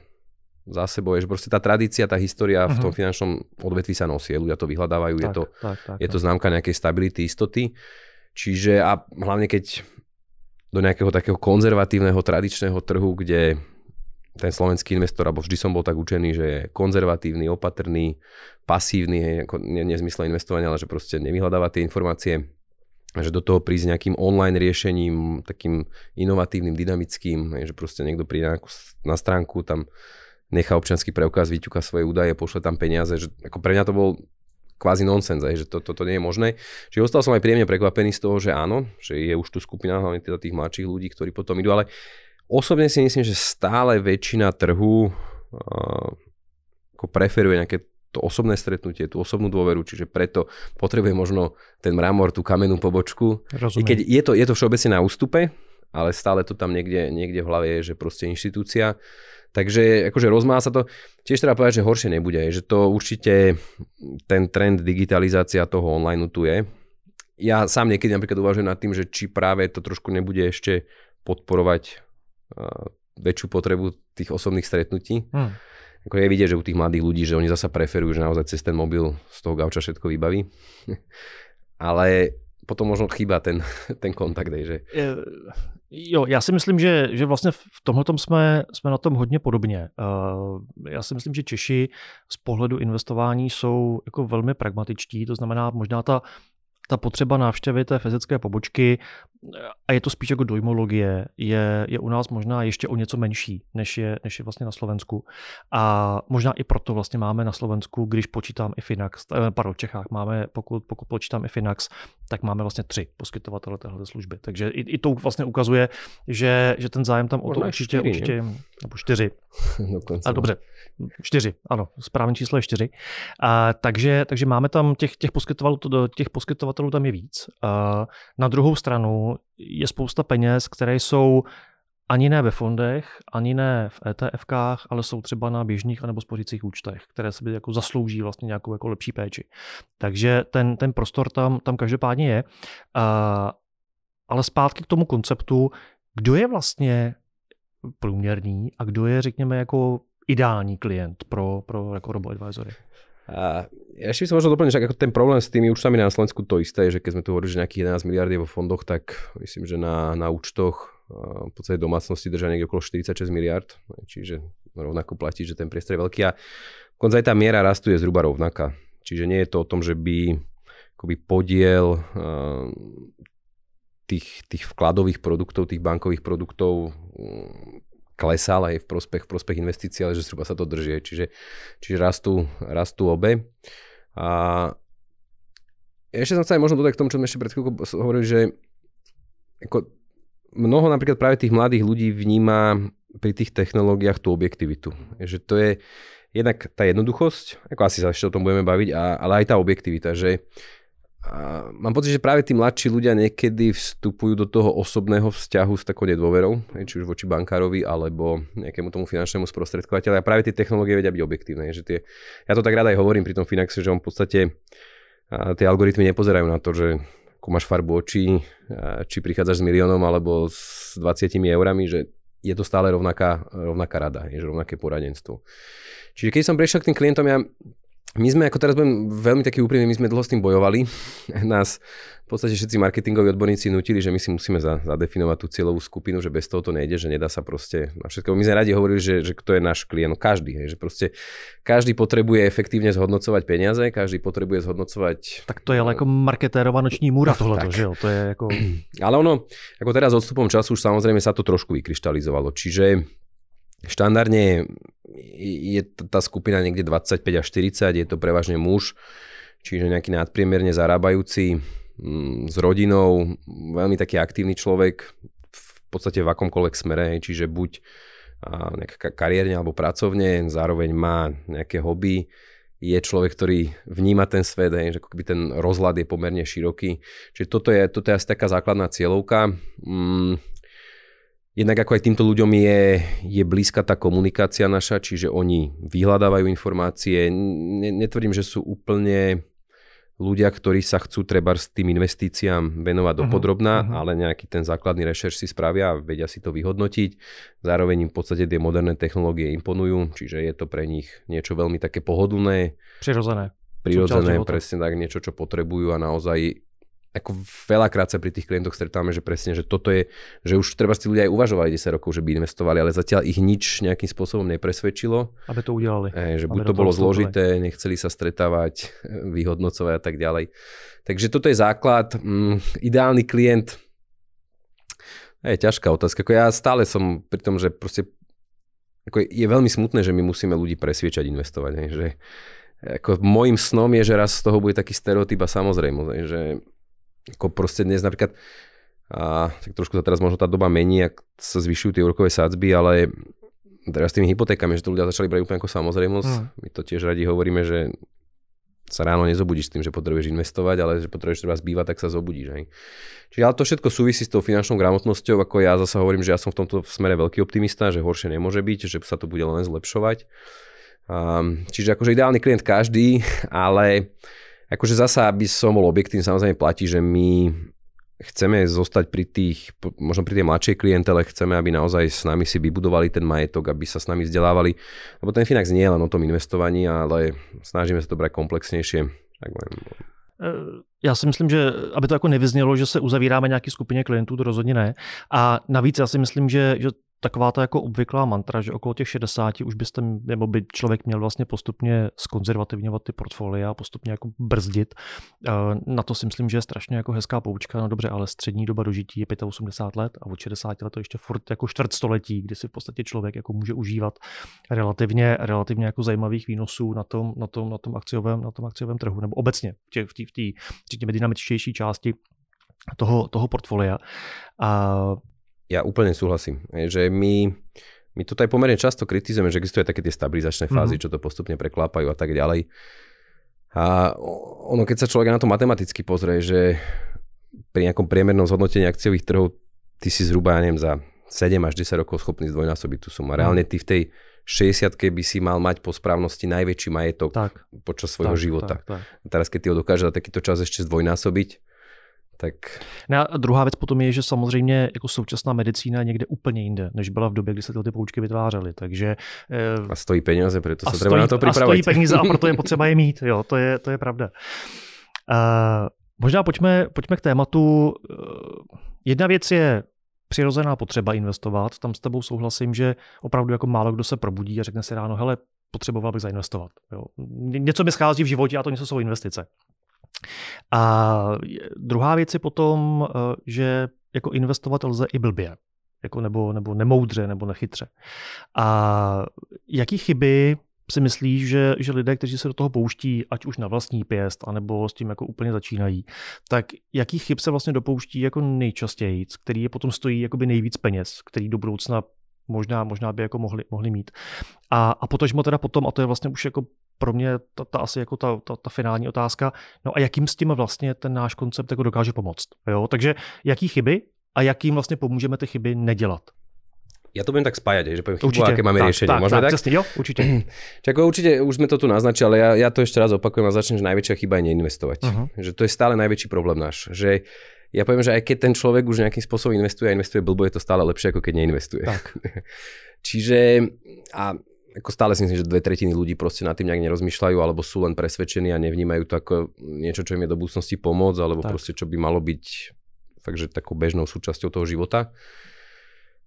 za sebou. Je, že proste tá tradícia, tá história uh-huh. v tom mhm. finančnom odvetví sa nosí. Ľudia to vyhľadávajú, tak, je, to, tak, tak, je to známka nejakej stability, istoty. Čiže a hlavne keď do nejakého takého konzervatívneho, tradičného trhu, kde ten slovenský investor, alebo vždy som bol tak učený, že je konzervatívny, opatrný, pasívny, ako nie, nie zmysle investovania, ale že proste nevyhľadáva tie informácie, že do toho prísť nejakým online riešením, takým inovatívnym, dynamickým, že proste niekto príde na stránku, tam nechá občanský preukaz, vyťuka svoje údaje, pošle tam peniaze, že ako pre mňa to bol kvázi nonsens, že toto to, to nie je možné. Čiže ostal som aj príjemne prekvapený z toho, že áno, že je už tu skupina, hlavne teda tých mladších ľudí, ktorí potom idú, ale Osobne si myslím, že stále väčšina trhu uh, ako preferuje nejaké to osobné stretnutie, tú osobnú dôveru, čiže preto potrebuje možno ten mramor, tú kamennú pobočku. Rozumiem. I keď je to, je to všeobecne na ústupe, ale stále to tam niekde, niekde v hlave je, že proste inštitúcia. Takže akože rozmá sa to. Tiež treba povedať, že horšie nebude, že to určite ten trend digitalizácia toho online tu je. Ja sám niekedy napríklad uvažujem nad tým, že či práve to trošku nebude ešte podporovať väčšiu potrebu tých osobných stretnutí. Hmm. Ako je vidieť, že u tých mladých ľudí, že oni zasa preferujú, že naozaj cez ten mobil z toho gauča všetko vybaví. Ale potom možno chýba ten, ten kontakt. Že... Jo, já si myslím, že, že vlastně v tomhle jsme, jsme na tom hodně podobně. Já si myslím, že Češi z pohledu investování jsou jako velmi pragmatičtí, to znamená možná ta ta potřeba návštěvy té fyzické pobočky, a je to spíš jako dojmologie, je, je u nás možná ještě o něco menší, než je, než je vlastně na Slovensku. A možná i proto vlastně máme na Slovensku, když počítám i Finax, eh, pardon, v Čechách máme, pokud, pokud počítám i Finax, tak máme vlastně tři poskytovatele téhle služby. Takže i, i to vlastně ukazuje, že, že ten zájem tam o to určitě, čtyři, určitě, nebo čtyři. A dobře, čtyři, ano, správné číslo je čtyři. A, takže, takže máme tam těch, těch poskytovatelů, těch poskytovatelů tam je víc. A, na druhou stranu je spousta peněz, které jsou ani ne ve fondech, ani ne v ETFkách, ale jsou třeba na běžných anebo spořících účtech, které se jako zaslouží vlastně nějakou jako lepší péči. Takže ten, ten prostor tam, tam každopádně je. Uh, ale zpátky k tomu konceptu, kdo je vlastně průměrný a kdo je, řekněme, jako ideální klient pro, pro jako robo-advisory? A ešte by som možno doplnil, že ako ten problém s tými účtami na Slovensku to isté, že keď sme tu hovorili, že nejakých 11 miliardy vo fondoch, tak myslím, že na, na účtoch v podstate domácnosti držia niekde okolo 46 miliard, čiže rovnako platí, že ten priestor je veľký a konca aj tá miera rastu je zhruba rovnaká. Čiže nie je to o tom, že by akoby podiel tých, tých vkladových produktov, tých bankových produktov klesal aj v prospech, v prospech investícií, ale že zhruba sa to drží. Čiže, čiže rastú, rastú obe. A ešte som sa aj možno dodať k tomu, čo sme ešte pred chvíľkou hovorili, že ako mnoho napríklad práve tých mladých ľudí vníma pri tých technológiách tú objektivitu. Že to je jednak tá jednoduchosť, ako asi sa ešte o tom budeme baviť, a, ale aj tá objektivita, že mám pocit, že práve tí mladší ľudia niekedy vstupujú do toho osobného vzťahu s takou nedôverou, či už voči bankárovi alebo nejakému tomu finančnému sprostredkovateľu. A práve tie technológie vedia byť objektívne. Že tie, ja to tak rád aj hovorím pri tom Finaxe, že on v podstate a tie algoritmy nepozerajú na to, že akú máš farbu očí, či prichádzaš s miliónom alebo s 20 eurami, že je to stále rovnaká, rovnaká rada, je, že rovnaké poradenstvo. Čiže keď som prešiel k tým klientom, ja my sme, ako teraz budem veľmi taký úprimný, my sme dlho s tým bojovali. Nás v podstate všetci marketingoví odborníci nutili, že my si musíme za, zadefinovať tú cieľovú skupinu, že bez toho to nejde, že nedá sa proste na všetko. My sme radi hovorili, že, že kto je náš klient, každý, hej, že proste každý potrebuje efektívne zhodnocovať peniaze, každý potrebuje zhodnocovať... Tak to je ale ako marketérova noční múra tohle, že jo? To je ako... Ale ono, ako teraz odstupom času už samozrejme sa to trošku vykryštalizovalo, čiže štandardne je tá skupina niekde 25 až 40, je to prevažne muž, čiže nejaký nadpriemerne zarábajúci mm, s rodinou, veľmi taký aktívny človek v podstate v akomkoľvek smere, čiže buď nejaká kariérne alebo pracovne, zároveň má nejaké hobby, je človek, ktorý vníma ten svet, že ako ten rozhľad je pomerne široký. Čiže toto je, toto je asi taká základná cieľovka. Mm, Jednak ako aj týmto ľuďom je, je blízka tá komunikácia naša, čiže oni vyhľadávajú informácie. Netvrdím, že sú úplne ľudia, ktorí sa chcú treba s tým investíciám venovať uh-huh, dopodrobná, uh-huh. ale nejaký ten základný rešerš si spravia a vedia si to vyhodnotiť. Zároveň im v podstate tie moderné technológie imponujú, čiže je to pre nich niečo veľmi také pohodlné. Prirodzené. Prirodzené, presne tak, niečo, čo potrebujú a naozaj ako veľakrát sa pri tých klientoch stretáme, že presne, že toto je, že už treba tí ľudia aj uvažovali 10 rokov, že by investovali, ale zatiaľ ich nič nejakým spôsobom nepresvedčilo. Aby to udiali. E, že buď to bolo zložité, nechceli sa stretávať, vyhodnocovať a tak ďalej. Takže toto je základ. Mm, ideálny klient je ťažká otázka. Ako ja stále som pri tom, že proste ako je veľmi smutné, že my musíme ľudí presviečať investovať. Ne? Že, ako môjim snom je, že raz z toho bude taký stereotyp a samozrejme, že ako proste dnes napríklad, a tak trošku sa teraz možno tá doba mení, ak sa zvyšujú tie úrokové sádzby, ale teraz s tými hypotékami, že to ľudia začali brať úplne ako samozrejmosť. Mm. My to tiež radi hovoríme, že sa ráno nezobudíš s tým, že potrebuješ investovať, ale že potrebuješ treba zbývať, tak sa zobudíš. Hej. Čiže ale to všetko súvisí s tou finančnou gramotnosťou, ako ja zase hovorím, že ja som v tomto smere veľký optimista, že horšie nemôže byť, že sa to bude len zlepšovať. Um, čiže akože ideálny klient každý, ale Akože zasa, aby som bol objektívny, samozrejme platí, že my chceme zostať pri tých, možno pri tej mladšej klientele, chceme, aby naozaj s nami si vybudovali ten majetok, aby sa s nami vzdelávali. Lebo ten Finax nie je len o tom investovaní, ale snažíme sa to brať komplexnejšie. Tak já si myslím, že aby to jako nevyznělo, že se uzavíráme nějaký skupině klientů, to rozhodně ne. A navíc já si myslím, že, že taková ta jako obvyklá mantra, že okolo těch 60 už byste, nebo by člověk měl vlastně postupně skonzervativňovat ty portfolia postupně jako brzdit. Eh, na to si myslím, že je strašně jako hezká poučka. No dobře, ale střední doba dožití je 85 let a od 60 let to ještě furt jako čtvrtstoletí, kdy si v podstatě člověk jako může užívat relativně, relativně jako zajímavých výnosů na tom, na tom, na tom, akciovém, na tom akciovém trhu, nebo obecně v té v tý, v dynamičtější části toho, toho portfolia. A ja úplne súhlasím, že my, my tu aj pomerne často kritizujeme, že existuje také tie stabilizačné fázy, mm-hmm. čo to postupne preklápajú a tak ďalej. A ono, keď sa človek na to matematicky pozrie, že pri nejakom priemernom zhodnotení akciových trhov ty si zhruba, ja neviem, za 7 až 10 rokov schopný zdvojnásobiť tú sumu. A reálne ty v tej 60 by si mal mať po správnosti najväčší majetok tak, počas svojho tak, života. Tak, tak. A teraz keď ty ho dokáže za takýto čas ešte zdvojnásobiť, tak... No a druhá věc potom je, že samozřejmě jako současná medicína je někde úplně jinde, než byla v době, kdy se ty poučky vytvářely. Takže, eh, a stojí peníze, proto se treba na to připravit. A stojí peníze a proto je potřeba je mít, jo, to je, to je pravda. Uh, možná pojďme, pojďme k tématu. Uh, jedna věc je přirozená potřeba investovat. Tam s tebou souhlasím, že opravdu jako málo kdo se probudí a řekne si ráno, hele, potřeboval bych zainvestovat. Jo. Něco mi schází v životě a to něco jsou investice. A druhá věc je potom, eh, že jako investovat lze i blbě. Jako nebo, nebo nemoudře, nebo nechytře. A jaký chyby si myslíš, že, že lidé, kteří se do toho pouští, ať už na vlastní pěst, anebo s tím jako úplně začínají, tak jaký chyb se vlastně dopouští jako nejčastěji, který je potom stojí jakoby nejvíc peněz, který do budoucna možná, možná by jako mohli, mohli mít. A, a potažmo teda potom, a to je vlastně už jako pro mě ta, ta asi jako ta, ta, ta finální otázka, no a jakým s tím vlastně ten náš koncept jako dokáže pomoct. Jo? Takže jaký chyby a jakým vlastně pomůžeme ty chyby nedělat. Ja to budem tak spájať, že poviem chybu, určite, aké máme tak, riešenie. Tak, Môžeme tak? tak? Jo, určite. Čiže určite, už sme to tu naznačili, ale ja, ja to ešte raz opakujem a začnem, že najväčšia chyba je neinvestovať. Uh-huh. Že to je stále najväčší problém náš. Že ja poviem, že aj keď ten človek už nejakým spôsobom investuje a investuje blbo, je to stále lepšie, ako keď neinvestuje. Tak. Čiže a ako stále si myslím, že dve tretiny ľudí proste nad tým nejak nerozmýšľajú alebo sú len presvedčení a nevnímajú to ako niečo, čo im je do budúcnosti pomôcť alebo tak. proste čo by malo byť fakt, že takou bežnou súčasťou toho života.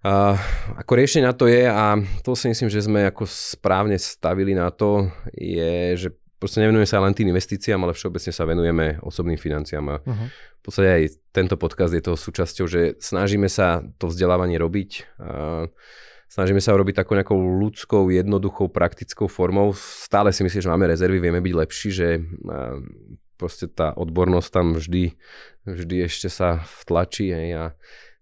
A ako riešenie na to je, a to si myslím, že sme ako správne stavili na to, je, že proste nevenujeme sa len tým investíciám, ale všeobecne sa venujeme osobným financiám. A uh-huh. v podstate aj tento podcast je toho súčasťou, že snažíme sa to vzdelávanie robiť. A Snažíme sa robiť takou nejakou ľudskou, jednoduchou, praktickou formou. Stále si myslím, že máme rezervy, vieme byť lepší, že proste tá odbornosť tam vždy, vždy ešte sa vtlačí hej, a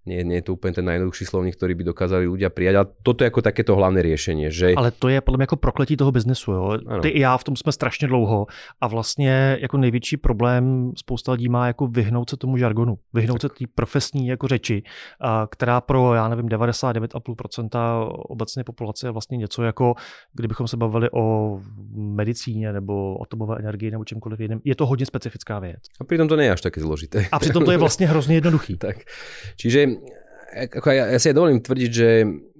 nie, nie je to úplně ten najjednoduchší slovník, ktorý by dokázali ľudia prijať. A toto je jako takéto hlavné riešenie. Že... Ale to je podle mě jako prokletí toho biznesu. Jo? Ty i já v tom jsme strašně dlouho a vlastně jako největší problém spousta lidí má jako vyhnout se tomu žargonu, vyhnout tak. se té profesní jako řeči, a která pro, já nevím, 99,5% obecné populace je vlastně něco jako, kdybychom se bavili o medicíně nebo atomové energii nebo čemkoliv jiném. Je to hodně specifická věc. A přitom to není až taky zložité. A přitom to je vlastně hrozně jednoduchý. tak. Čiže ako ja, ja si aj dovolím tvrdiť, že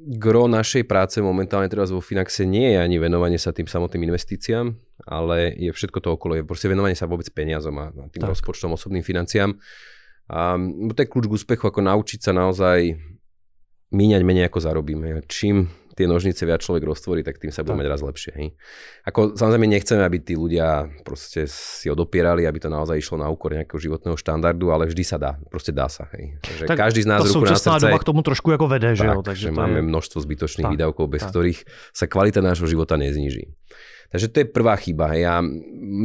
gro našej práce momentálne teraz vo Finaxe nie je ani venovanie sa tým samotným investíciám, ale je všetko to okolo, je proste venovanie sa vôbec peniazom a tým tak. rozpočtom, osobným financiám. A to je kľúč k úspechu, ako naučiť sa naozaj míňať menej ako zarobíme. Čím tie nožnice viac človek roztvorí, tak tým sa bude mať raz lepšie. Hej. Ako samozrejme nechceme, aby tí ľudia proste si odopierali, aby to naozaj išlo na úkor nejakého životného štandardu, ale vždy sa dá. Proste dá sa. Hej. Takže tak každý z nás ruku na srdce. doba k tomu trošku ako vede, že tak, jo? Takže že máme je... množstvo zbytočných tak, výdavkov, bez tak. ktorých sa kvalita nášho života nezníži. Takže to je prvá chyba. Ja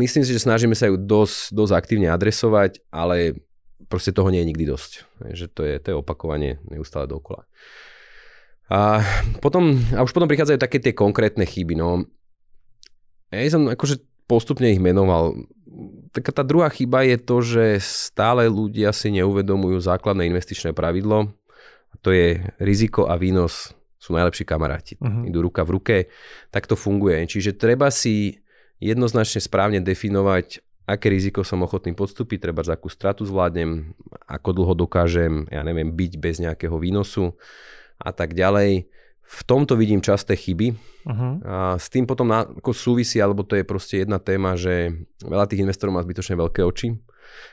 myslím si, že snažíme sa ju dosť, dosť aktívne adresovať, ale proste toho nie je nikdy dosť. Že to je, to je opakovanie neustále dokola. A, potom, a už potom prichádzajú také tie konkrétne chyby. No. Ja som akože postupne ich menoval. Taká tá druhá chyba je to, že stále ľudia si neuvedomujú základné investičné pravidlo. A to je riziko a výnos sú najlepší kamaráti. Uh-huh. Idú ruka v ruke. Tak to funguje. Čiže treba si jednoznačne správne definovať, aké riziko som ochotný podstúpiť, treba za akú stratu zvládnem, ako dlho dokážem, ja neviem, byť bez nejakého výnosu a tak ďalej. v tomto vidím časté chyby. Uh-huh. A s tým potom na, ako súvisí, alebo to je proste jedna téma, že veľa tých investorov má zbytočne veľké oči.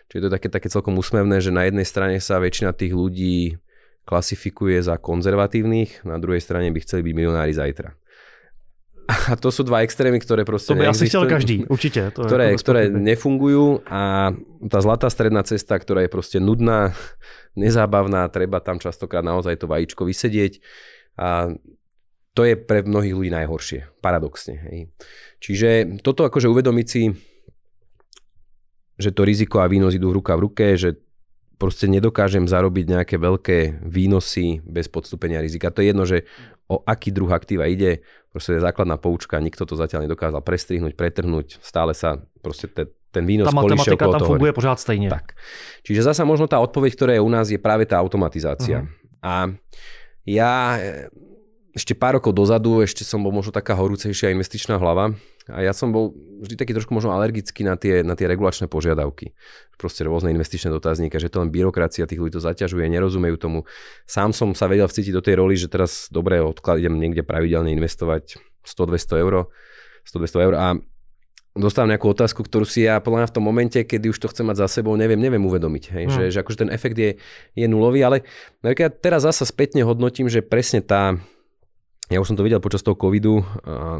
Čiže to je také, také celkom úsmevné, že na jednej strane sa väčšina tých ľudí klasifikuje za konzervatívnych, na druhej strane by chceli byť milionári zajtra. A to sú dva extrémy, ktoré proste To by asi chcel každý, určite. To ktoré, ktoré nefungujú a tá zlatá stredná cesta, ktorá je proste nudná, nezábavná, treba tam častokrát naozaj to vajíčko vysedieť a to je pre mnohých ľudí najhoršie, paradoxne. Hej. Čiže toto akože uvedomiť si, že to riziko a výnos idú ruka v ruke, že proste nedokážem zarobiť nejaké veľké výnosy bez podstúpenia rizika. To je jedno, že o aký druh aktíva ide, proste je základná poučka, nikto to zatiaľ nedokázal prestrihnúť, pretrhnúť, stále sa proste te, ten výnos Tá matematika tam toho. funguje pořád stejne. Tak. Čiže zasa možno tá odpoveď, ktorá je u nás, je práve tá automatizácia. Uh-huh. A ja ešte pár rokov dozadu, ešte som bol možno taká horúcejšia investičná hlava a ja som bol vždy taký trošku možno alergický na tie, na tie regulačné požiadavky. Proste rôzne investičné dotazníky, že to len byrokracia tých ľudí to zaťažuje, nerozumejú tomu. Sám som sa vedel vcítiť do tej roli, že teraz dobre, odklad idem niekde pravidelne investovať 100-200 eur, 100-200 eur a dostávam nejakú otázku, ktorú si ja podľa mňa v tom momente, kedy už to chcem mať za sebou, neviem, neviem uvedomiť. Hej? Mm. Že, že akože ten efekt je, je nulový, ale ja teraz zasa spätne hodnotím, že presne tá, ja už som to videl počas toho covidu,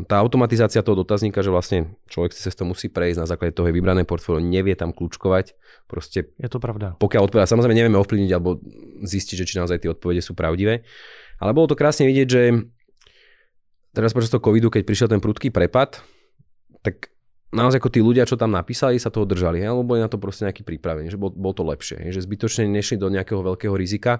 tá automatizácia toho dotazníka, že vlastne človek si sa to musí prejsť na základe toho je vybrané portfólio, nevie tam kľúčkovať. Proste, je to pravda. Pokiaľ odpoveda, samozrejme nevieme ovplyvniť alebo zistiť, že či naozaj tie odpovede sú pravdivé. Ale bolo to krásne vidieť, že teraz počas toho covidu, keď prišiel ten prudký prepad, tak naozaj ako tí ľudia, čo tam napísali, sa toho držali, alebo boli na to proste nejaký pripravení, že bol, bol to lepšie, že zbytočne nešli do nejakého veľkého rizika.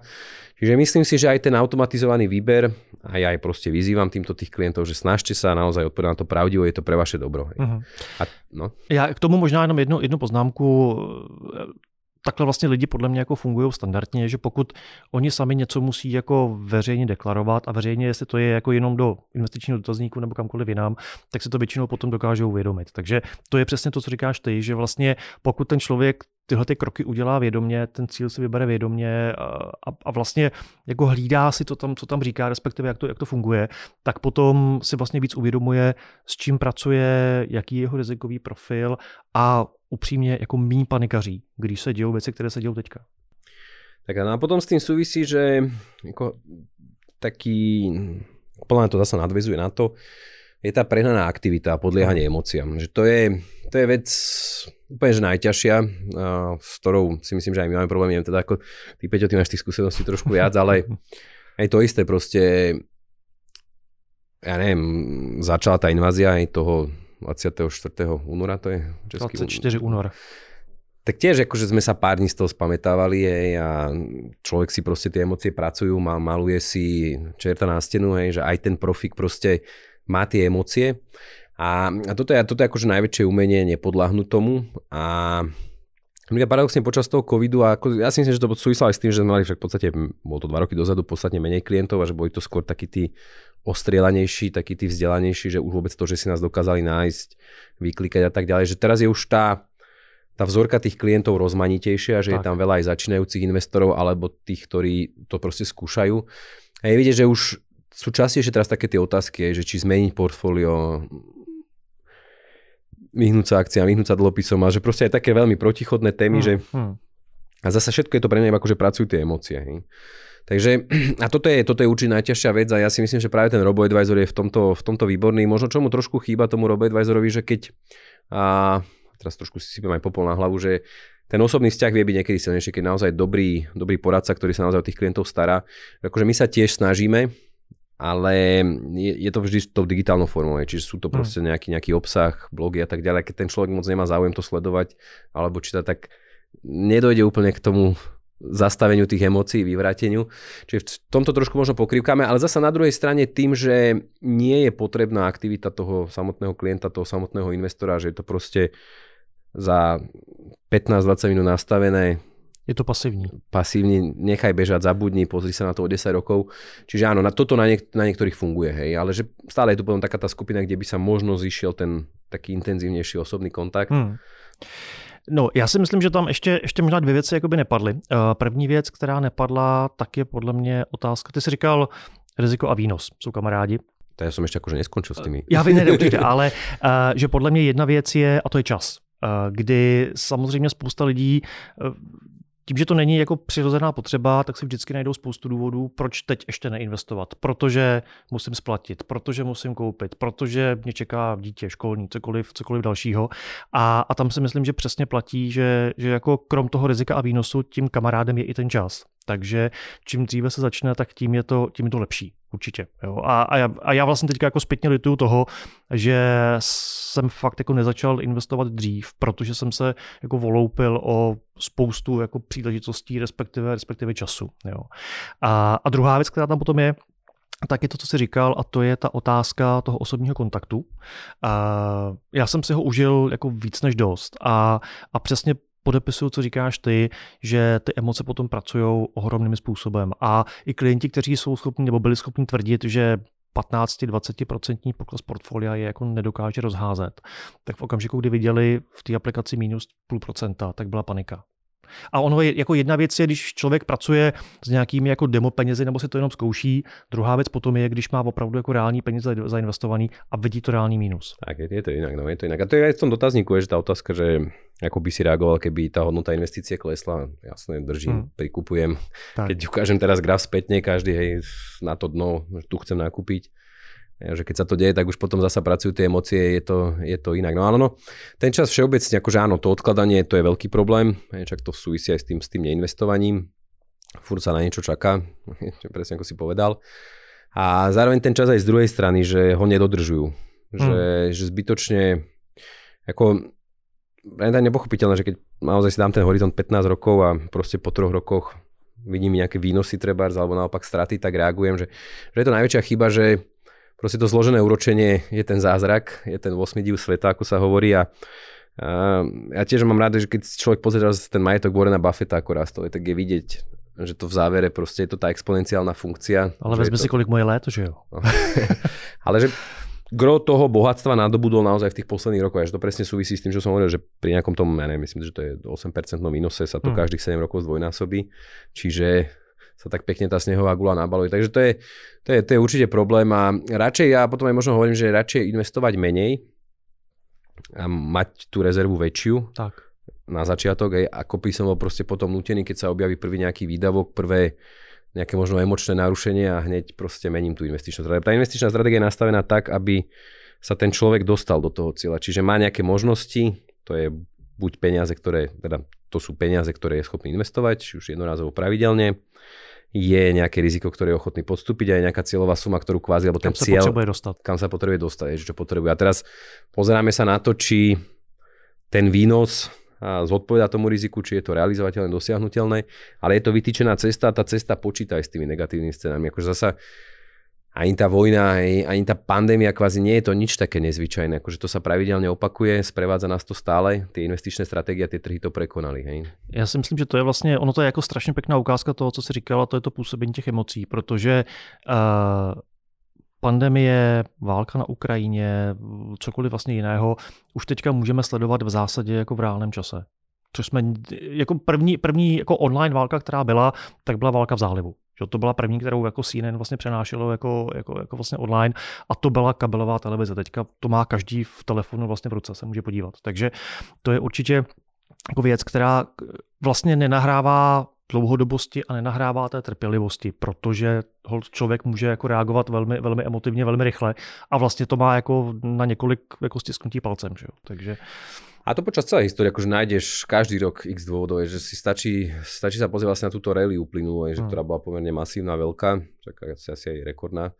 Čiže myslím si, že aj ten automatizovaný výber, a ja aj proste vyzývam týmto tých klientov, že snažte sa naozaj odpovedať na to pravdivo, je to pre vaše dobro. Uh-huh. A, no. Já k tomu možná jenom jednu, jednu poznámku takhle vlastně lidi podle mě jako fungují standardně, že pokud oni sami něco musí jako veřejně deklarovat a veřejně, jestli to je jako jenom do investičního dotazníku nebo kamkoliv jinam, tak se to většinou potom dokážou uvědomit. Takže to je přesně to, co říkáš ty, že vlastně pokud ten člověk tyhle ty kroky udělá vědomě, ten cíl si vybere vědomě a, a vlastně jako hlídá si to tam, co tam říká, respektive jak to, jak to funguje, tak potom si vlastně víc uvědomuje, s čím pracuje, jaký je jeho rizikový profil a upřímně jako míň panikaří, když se dějou věci, které se dějou teďka. Tak a potom s tým súvisí, že ako taký, podľa to zase nadvezuje na to, je tá prehnaná aktivita a podliehanie emóciám. Že to je, to je vec úplne že najťažšia, s ktorou si myslím, že aj my máme problém. Neviem teda ako ty Peťo, ty máš tých skúseností trošku viac, ale aj to isté proste ja neviem, začala tá invázia aj toho 24. února, to je český 24 únor. Tak tiež akože sme sa pár dní z toho spametávali hej, a človek si proste tie emócie pracujú, mal, maluje si čerta na stenu, hej, že aj ten profik proste má tie emócie. A, a toto, je, toto je akože najväčšie umenie nepodľahnúť tomu a paradoxne počas toho covidu, a ako, ja si myslím, že to súvislo aj s tým, že sme mali však v podstate, bolo to dva roky dozadu, podstatne menej klientov a že boli to skôr takí tí ostrielanejší, takí tí vzdelanejší, že už vôbec to, že si nás dokázali nájsť, vyklikať a tak ďalej, že teraz je už tá, tá vzorka tých klientov rozmanitejšia, že tak. je tam veľa aj začínajúcich investorov alebo tých, ktorí to proste skúšajú. A je vidieť, že už sú častejšie teraz také tie otázky, že či zmeniť portfólio, vyhnúť sa akciám, vyhnúť sa dlhopisom a že proste aj také veľmi protichodné témy, hmm. že hmm. a zase všetko je to pre mňa ako, že pracujú tie emócie. Hej. Takže a toto je, toto je určite najťažšia vec a ja si myslím, že práve ten RoboAdvisor je v tomto, v tomto výborný. Možno čomu trošku chýba tomu RoboAdvisorovi, že keď a teraz trošku si sypem aj popol na hlavu, že ten osobný vzťah vie byť niekedy silnejší, keď naozaj dobrý, dobrý poradca, ktorý sa naozaj o tých klientov stará. Akože my sa tiež snažíme, ale je, je to vždy tou digitálnou formou, čiže sú to hm. proste nejaký, nejaký obsah, blogy a tak ďalej. Keď ten človek moc nemá záujem to sledovať alebo čítať, tak nedojde úplne k tomu zastaveniu tých emócií, vyvráteniu. Čiže v tomto trošku možno pokrývkame, ale zasa na druhej strane tým, že nie je potrebná aktivita toho samotného klienta, toho samotného investora, že je to proste za 15-20 minút nastavené, je to pasívny. Pasívny, nechaj bežať, zabudni, pozri sa na to o 10 rokov. Čiže áno, na toto na, niek- na niektorých funguje, hej, ale že stále je tu potom taká tá skupina, kde by sa možno zišiel ten taký intenzívnejší osobný kontakt. Hmm. No, já si myslím, že tam ještě, ještě možná dvě věci jakoby nepadly. Eh, první věc, která nepadla, tak je podle mě otázka. Ty jsi říkal, riziko a výnos jsou kamarádi. To já jsem ještě jakože neskončil s těmi. Já vím, ne, určitě, ale uh, že podle mě jedna věc je, a to je čas, kdy samozřejmě spousta lidí tím, že to není jako přirozená potřeba, tak si vždycky najdou spoustu důvodů, proč teď ještě neinvestovat. Protože musím splatit, protože musím koupit, protože mě čeká dítě, školní, cokoliv, cokoliv dalšího. A, a tam si myslím, že přesně platí, že, že jako krom toho rizika a výnosu tím kamarádem je i ten čas. Takže čím dříve se začne, tak tím je to, tím je to lepší. Určitě. Jo. A, a, já, a já vlastně teďka jako zpětně lituju toho, že jsem fakt jako nezačal investovat dřív, protože jsem se jako voloupil o spoustu jako příležitostí, respektive, respektive času. Jo. A, a druhá věc, která tam potom je, tak je to, co jsi říkal, a to je ta otázka toho osobního kontaktu. A já jsem si ho užil jako víc než dost a, a přesně podepisuju, co říkáš ty, že ty emoce potom pracují ohromným způsobem. A i klienti, kteří jsou schopni nebo byli schopni tvrdit, že 15-20% pokles portfolia je jako nedokáže rozházet, tak v okamžiku, kdy viděli v té aplikaci minus půl procenta, tak byla panika. A ono je jako jedna věc je, když člověk pracuje s nějakými jako demo penězi nebo si to jenom zkouší. Druhá věc potom je, když má opravdu jako reální peníze zainvestovaný a vidí to reálný mínus. Tak je, je to jinak, no je to jinak. A to je aj v tom dotazníku, že ta otázka, že ako by si reagoval, keby ta hodnota investície klesla. Jasne, držím, hmm. prikupujem. Tak. Keď ukážem teraz graf spätne, každý hej, na to dno, tu chcem nakúpiť že keď sa to deje, tak už potom zasa pracujú tie emócie, je to, je to inak. No áno, no, ten čas všeobecne, akože áno, to odkladanie, to je veľký problém, čak to súvisí aj s tým, s tým neinvestovaním, furt sa na niečo čaká, presne ako si povedal. A zároveň ten čas aj z druhej strany, že ho nedodržujú. Že, hmm. že zbytočne, ako, je nepochopiteľné, že keď naozaj si dám ten horizont 15 rokov a proste po troch rokoch vidím nejaké výnosy trebárs, alebo naopak straty, tak reagujem, že, že je to najväčšia chyba, že proste to zložené úročenie je ten zázrak, je ten 8 div sveta, ako sa hovorí a a ja tiež mám rád, že keď človek pozrie ten majetok Warrena Buffetta ako rastol, tak je vidieť, že to v závere proste je to tá exponenciálna funkcia. Ale vezme to... si, kolik moje léto, že jo? Ale že gro toho bohatstva nadobudol naozaj v tých posledných rokoch. Až to presne súvisí s tým, čo som hovoril, že pri nejakom tom, ja neviem, myslím, že to je 8% výnose, sa to hmm. každých 7 rokov zdvojnásobí. Čiže sa tak pekne tá snehová gula nabaluje. Takže to je, to je, to je určite problém a radšej ja potom aj možno hovorím, že radšej investovať menej a mať tú rezervu väčšiu. Tak. Na začiatok, aj ako by som bol proste potom nutený, keď sa objaví prvý nejaký výdavok, prvé nejaké možno emočné narušenie a hneď proste mením tú investičnú stratégiu. Tá investičná stratégia je nastavená tak, aby sa ten človek dostal do toho cieľa. Čiže má nejaké možnosti, to je buď peniaze, ktoré, teda to sú peniaze, ktoré je schopný investovať, či už jednorazovo pravidelne, je nejaké riziko, ktoré je ochotný podstúpiť a je nejaká cieľová suma, ktorú kvázi, alebo ten kam cieľ, sa dostať. kam sa potrebuje dostať, čo potrebuje. A teraz pozeráme sa na to, či ten výnos zodpoveda tomu riziku, či je to realizovateľné, dosiahnutelné, ale je to vytýčená cesta a tá cesta počíta aj s tými negatívnymi scénami. Akože zasa ani tá vojna, ani tá pandémia kvázi nie je to nič také nezvyčajné. Akože to sa pravidelne opakuje, sprevádza nás to stále, tie investičné stratégie a tie trhy to prekonali. Hej. Já si myslím, že to je vlastně, ono to je jako strašně pěkná ukázka toho, co si říkala, to je to působení těch emocí, protože uh, pandemie, válka na Ukrajině, cokoliv vlastně jiného, už teďka můžeme sledovat v zásadě jako v reálném čase. Což jsme, jako první, první jako online válka, která byla, tak byla válka v zálivu. Že to byla první, kterou jako CNN vlastně přenášelo jako, jako, jako vlastně online a to byla kabelová televize. Teďka to má každý v telefonu vlastně v ruce, se může podívat. Takže to je určitě jako věc, která vlastně nenahrává dlouhodobosti a nenahrává té trpělivosti, protože člověk může jako reagovat velmi, velmi emotivně, velmi rychle a vlastně to má jako na několik jako stisknutí palcem. Že jo? Takže a to počas celej histórie, akože nájdeš každý rok x dôvodov, že si stačí, stačí sa pozrieť vlastne na túto rally uplynulú, že, hmm. ktorá bola pomerne masívna, veľká, tak asi, asi aj rekordná.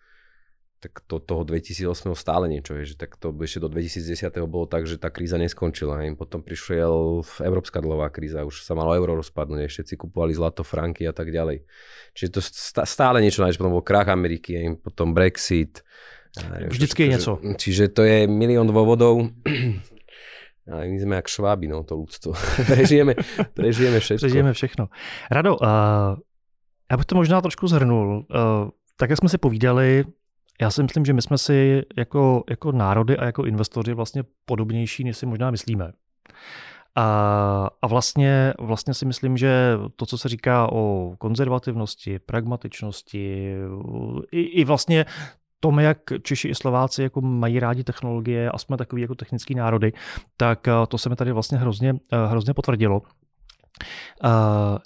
Tak to, toho 2008 stále niečo, je, že tak to ešte do 2010 bolo tak, že tá kríza neskončila. Hej. Potom prišiel európska dlhová kríza, už sa malo euro rozpadnúť, všetci kupovali zlato, franky a tak ďalej. Čiže to stále niečo nájdeš, potom bol krach Ameriky, hej, potom Brexit. Vždycky je něco. Čiže to je milión dôvodov. Ale my sme jak šváby, no, to ľudstvo. prežijeme, prežijeme všetko. Prežijeme všechno. Rado, uh, já bych to možná trošku zhrnul. Uh, tak, jak jsme si povídali, já si myslím, že my jsme si jako, jako národy a jako investoři vlastně podobnější, než si možná myslíme. A, a vlastně, vlastně si myslím, že to, co se říká o konzervativnosti, pragmatičnosti, i, i vlastně tom, jak Češi i Slováci jako mají rádi technologie a jsme takový jako technický národy, tak to se mi tady vlastně hrozně, hrozně potvrdilo.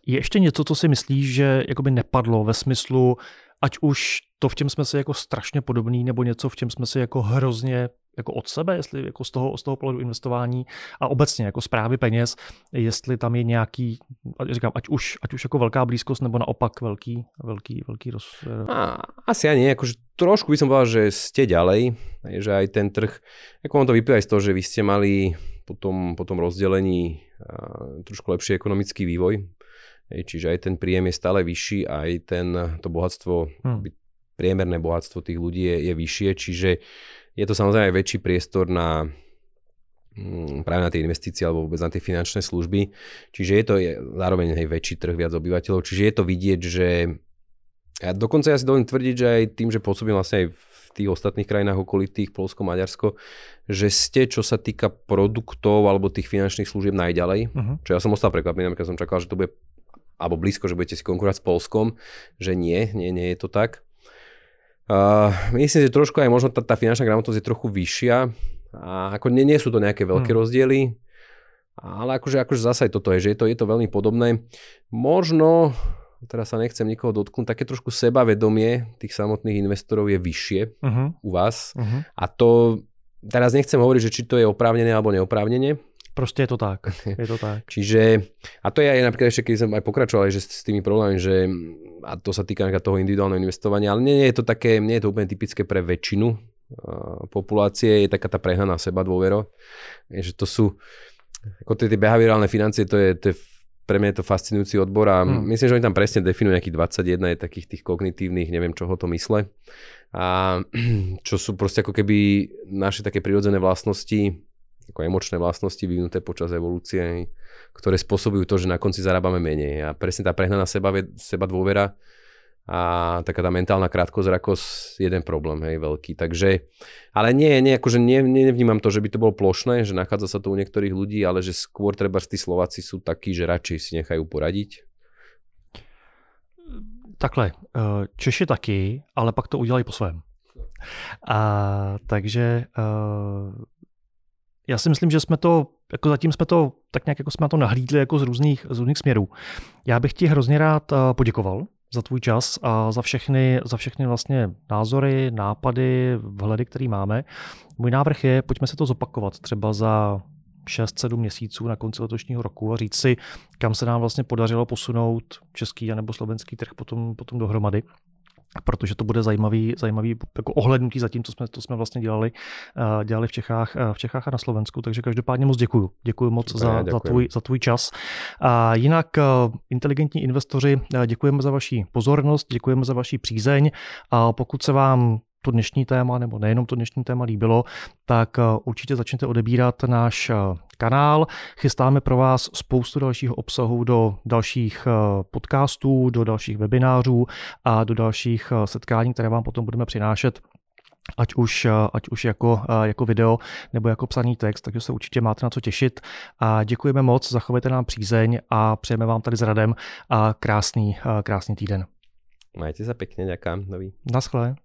Je ještě něco, co si myslíš, že jakoby nepadlo ve smyslu, ať už to, v čem jsme si jako strašně podobný, nebo něco, v čem jsme si jako hrozně jako od sebe, jestli jako z toho, z toho pohledu investování a obecně jako zprávy peněz, jestli tam je nějaký, říkám, ať už, ať už jako velká blízkost, nebo naopak velký, velký, velký roz... A, asi ani, akože trošku by som povedal, že ste ďalej, že aj ten trh, ako on to vyplýva aj z toho, že vy ste mali po tom, po tom rozdelení trošku lepší ekonomický vývoj, čiže aj ten príjem je stále vyšší, aj ten, to bohatstvo, hmm. priemerné bohatstvo tých ľudí je, je vyššie, čiže je to samozrejme aj väčší priestor na mm, práve na tie investície alebo vôbec na tie finančné služby. Čiže je to je, zároveň aj väčší trh, viac obyvateľov. Čiže je to vidieť, že ja dokonca ja si dovolím tvrdiť, že aj tým, že pôsobím vlastne aj v tých ostatných krajinách okolitých, Polsko, Maďarsko, že ste, čo sa týka produktov alebo tých finančných služieb najďalej. Uh-huh. Čo ja som ostal prekvapený, keď som čakal, že to bude alebo blízko, že budete si konkurovať s Polskom, že nie, nie, nie je to tak. Uh, myslím, že trošku aj možno tá, tá finančná gramotnosť je trochu vyššia. A ako nie, nie sú to nejaké veľké hmm. rozdiely, ale akože, akože zase aj toto je, že je to, je to veľmi podobné. Možno, teraz sa nechcem nikoho dotknúť, také trošku sebavedomie tých samotných investorov je vyššie uh-huh. u vás. Uh-huh. A to, teraz nechcem hovoriť, že či to je oprávnené alebo neoprávnené, Proste je to tak. Je to tak. Čiže, a to je aj napríklad ešte, keď som aj pokračoval, že s, tými problémami, že a to sa týka toho individuálneho investovania, ale nie, nie je to také, nie je to úplne typické pre väčšinu uh, populácie, je taká tá prehnaná seba dôvero, že to sú, ako tie, tie behaviorálne financie, to je, to je pre mňa je to fascinujúci odbor a hmm. myslím, že oni tam presne definujú nejakých 21 je takých tých kognitívnych, neviem čoho to mysle. A čo sú proste ako keby naše také prirodzené vlastnosti, ako emočné vlastnosti vyvinuté počas evolúcie, ktoré spôsobujú to, že na konci zarábame menej. A presne tá prehnaná seba, seba dôvera a taká tá mentálna krátkozrakosť jeden problém, hej, veľký. Takže, ale nie, nie, akože nie, nevnímam to, že by to bolo plošné, že nachádza sa to u niektorých ľudí, ale že skôr treba tí Slováci sú takí, že radšej si nechajú poradiť. Takhle, eh, Češi taky, ale pak to udělají po svém. A, takže uh, já si myslím, že jsme to, jako zatím jsme to, tak nějak jako jsme to nahlídli jako z různých, z různých směrů. Já bych ti hrozně rád eh, poděkoval za tvůj čas a za všechny, za všechny vlastně názory, nápady, vhledy, který máme. Můj návrh je, pojďme se to zopakovat třeba za 6-7 měsíců na konci letošního roku a říct si, kam se nám vlastně podařilo posunout český nebo slovenský trh potom, potom dohromady protože to bude zajímavý, zajímavý jako ohlednutí za tím, co jsme, to jsme vlastně dělali, uh, dělali v Čechách, uh, v Čechách a na Slovensku. Takže každopádně moc děkuju. Děkuji moc za, za, tvůj, za tvůj čas. A jinak uh, inteligentní investoři, děkujeme za vaši pozornost, děkujeme za vaši přízeň. A pokud se vám to dnešní téma, nebo nejenom to dnešní téma líbilo, tak eh, určitě začněte odebírat náš eh, kanál. Chystáme pro vás spoustu dalšího obsahu do dalších eh, podcastů, do dalších webinářů a do dalších setkání, které vám potom budeme přinášet ať už, ať už jako, jako video nebo jako psaný text, takže se určitě máte na co těšit. A děkujeme moc, zachovejte nám přízeň a přejeme vám tady s Radem a krásný, krásný týden. Majte sa pekne, ďakujem. Naschle.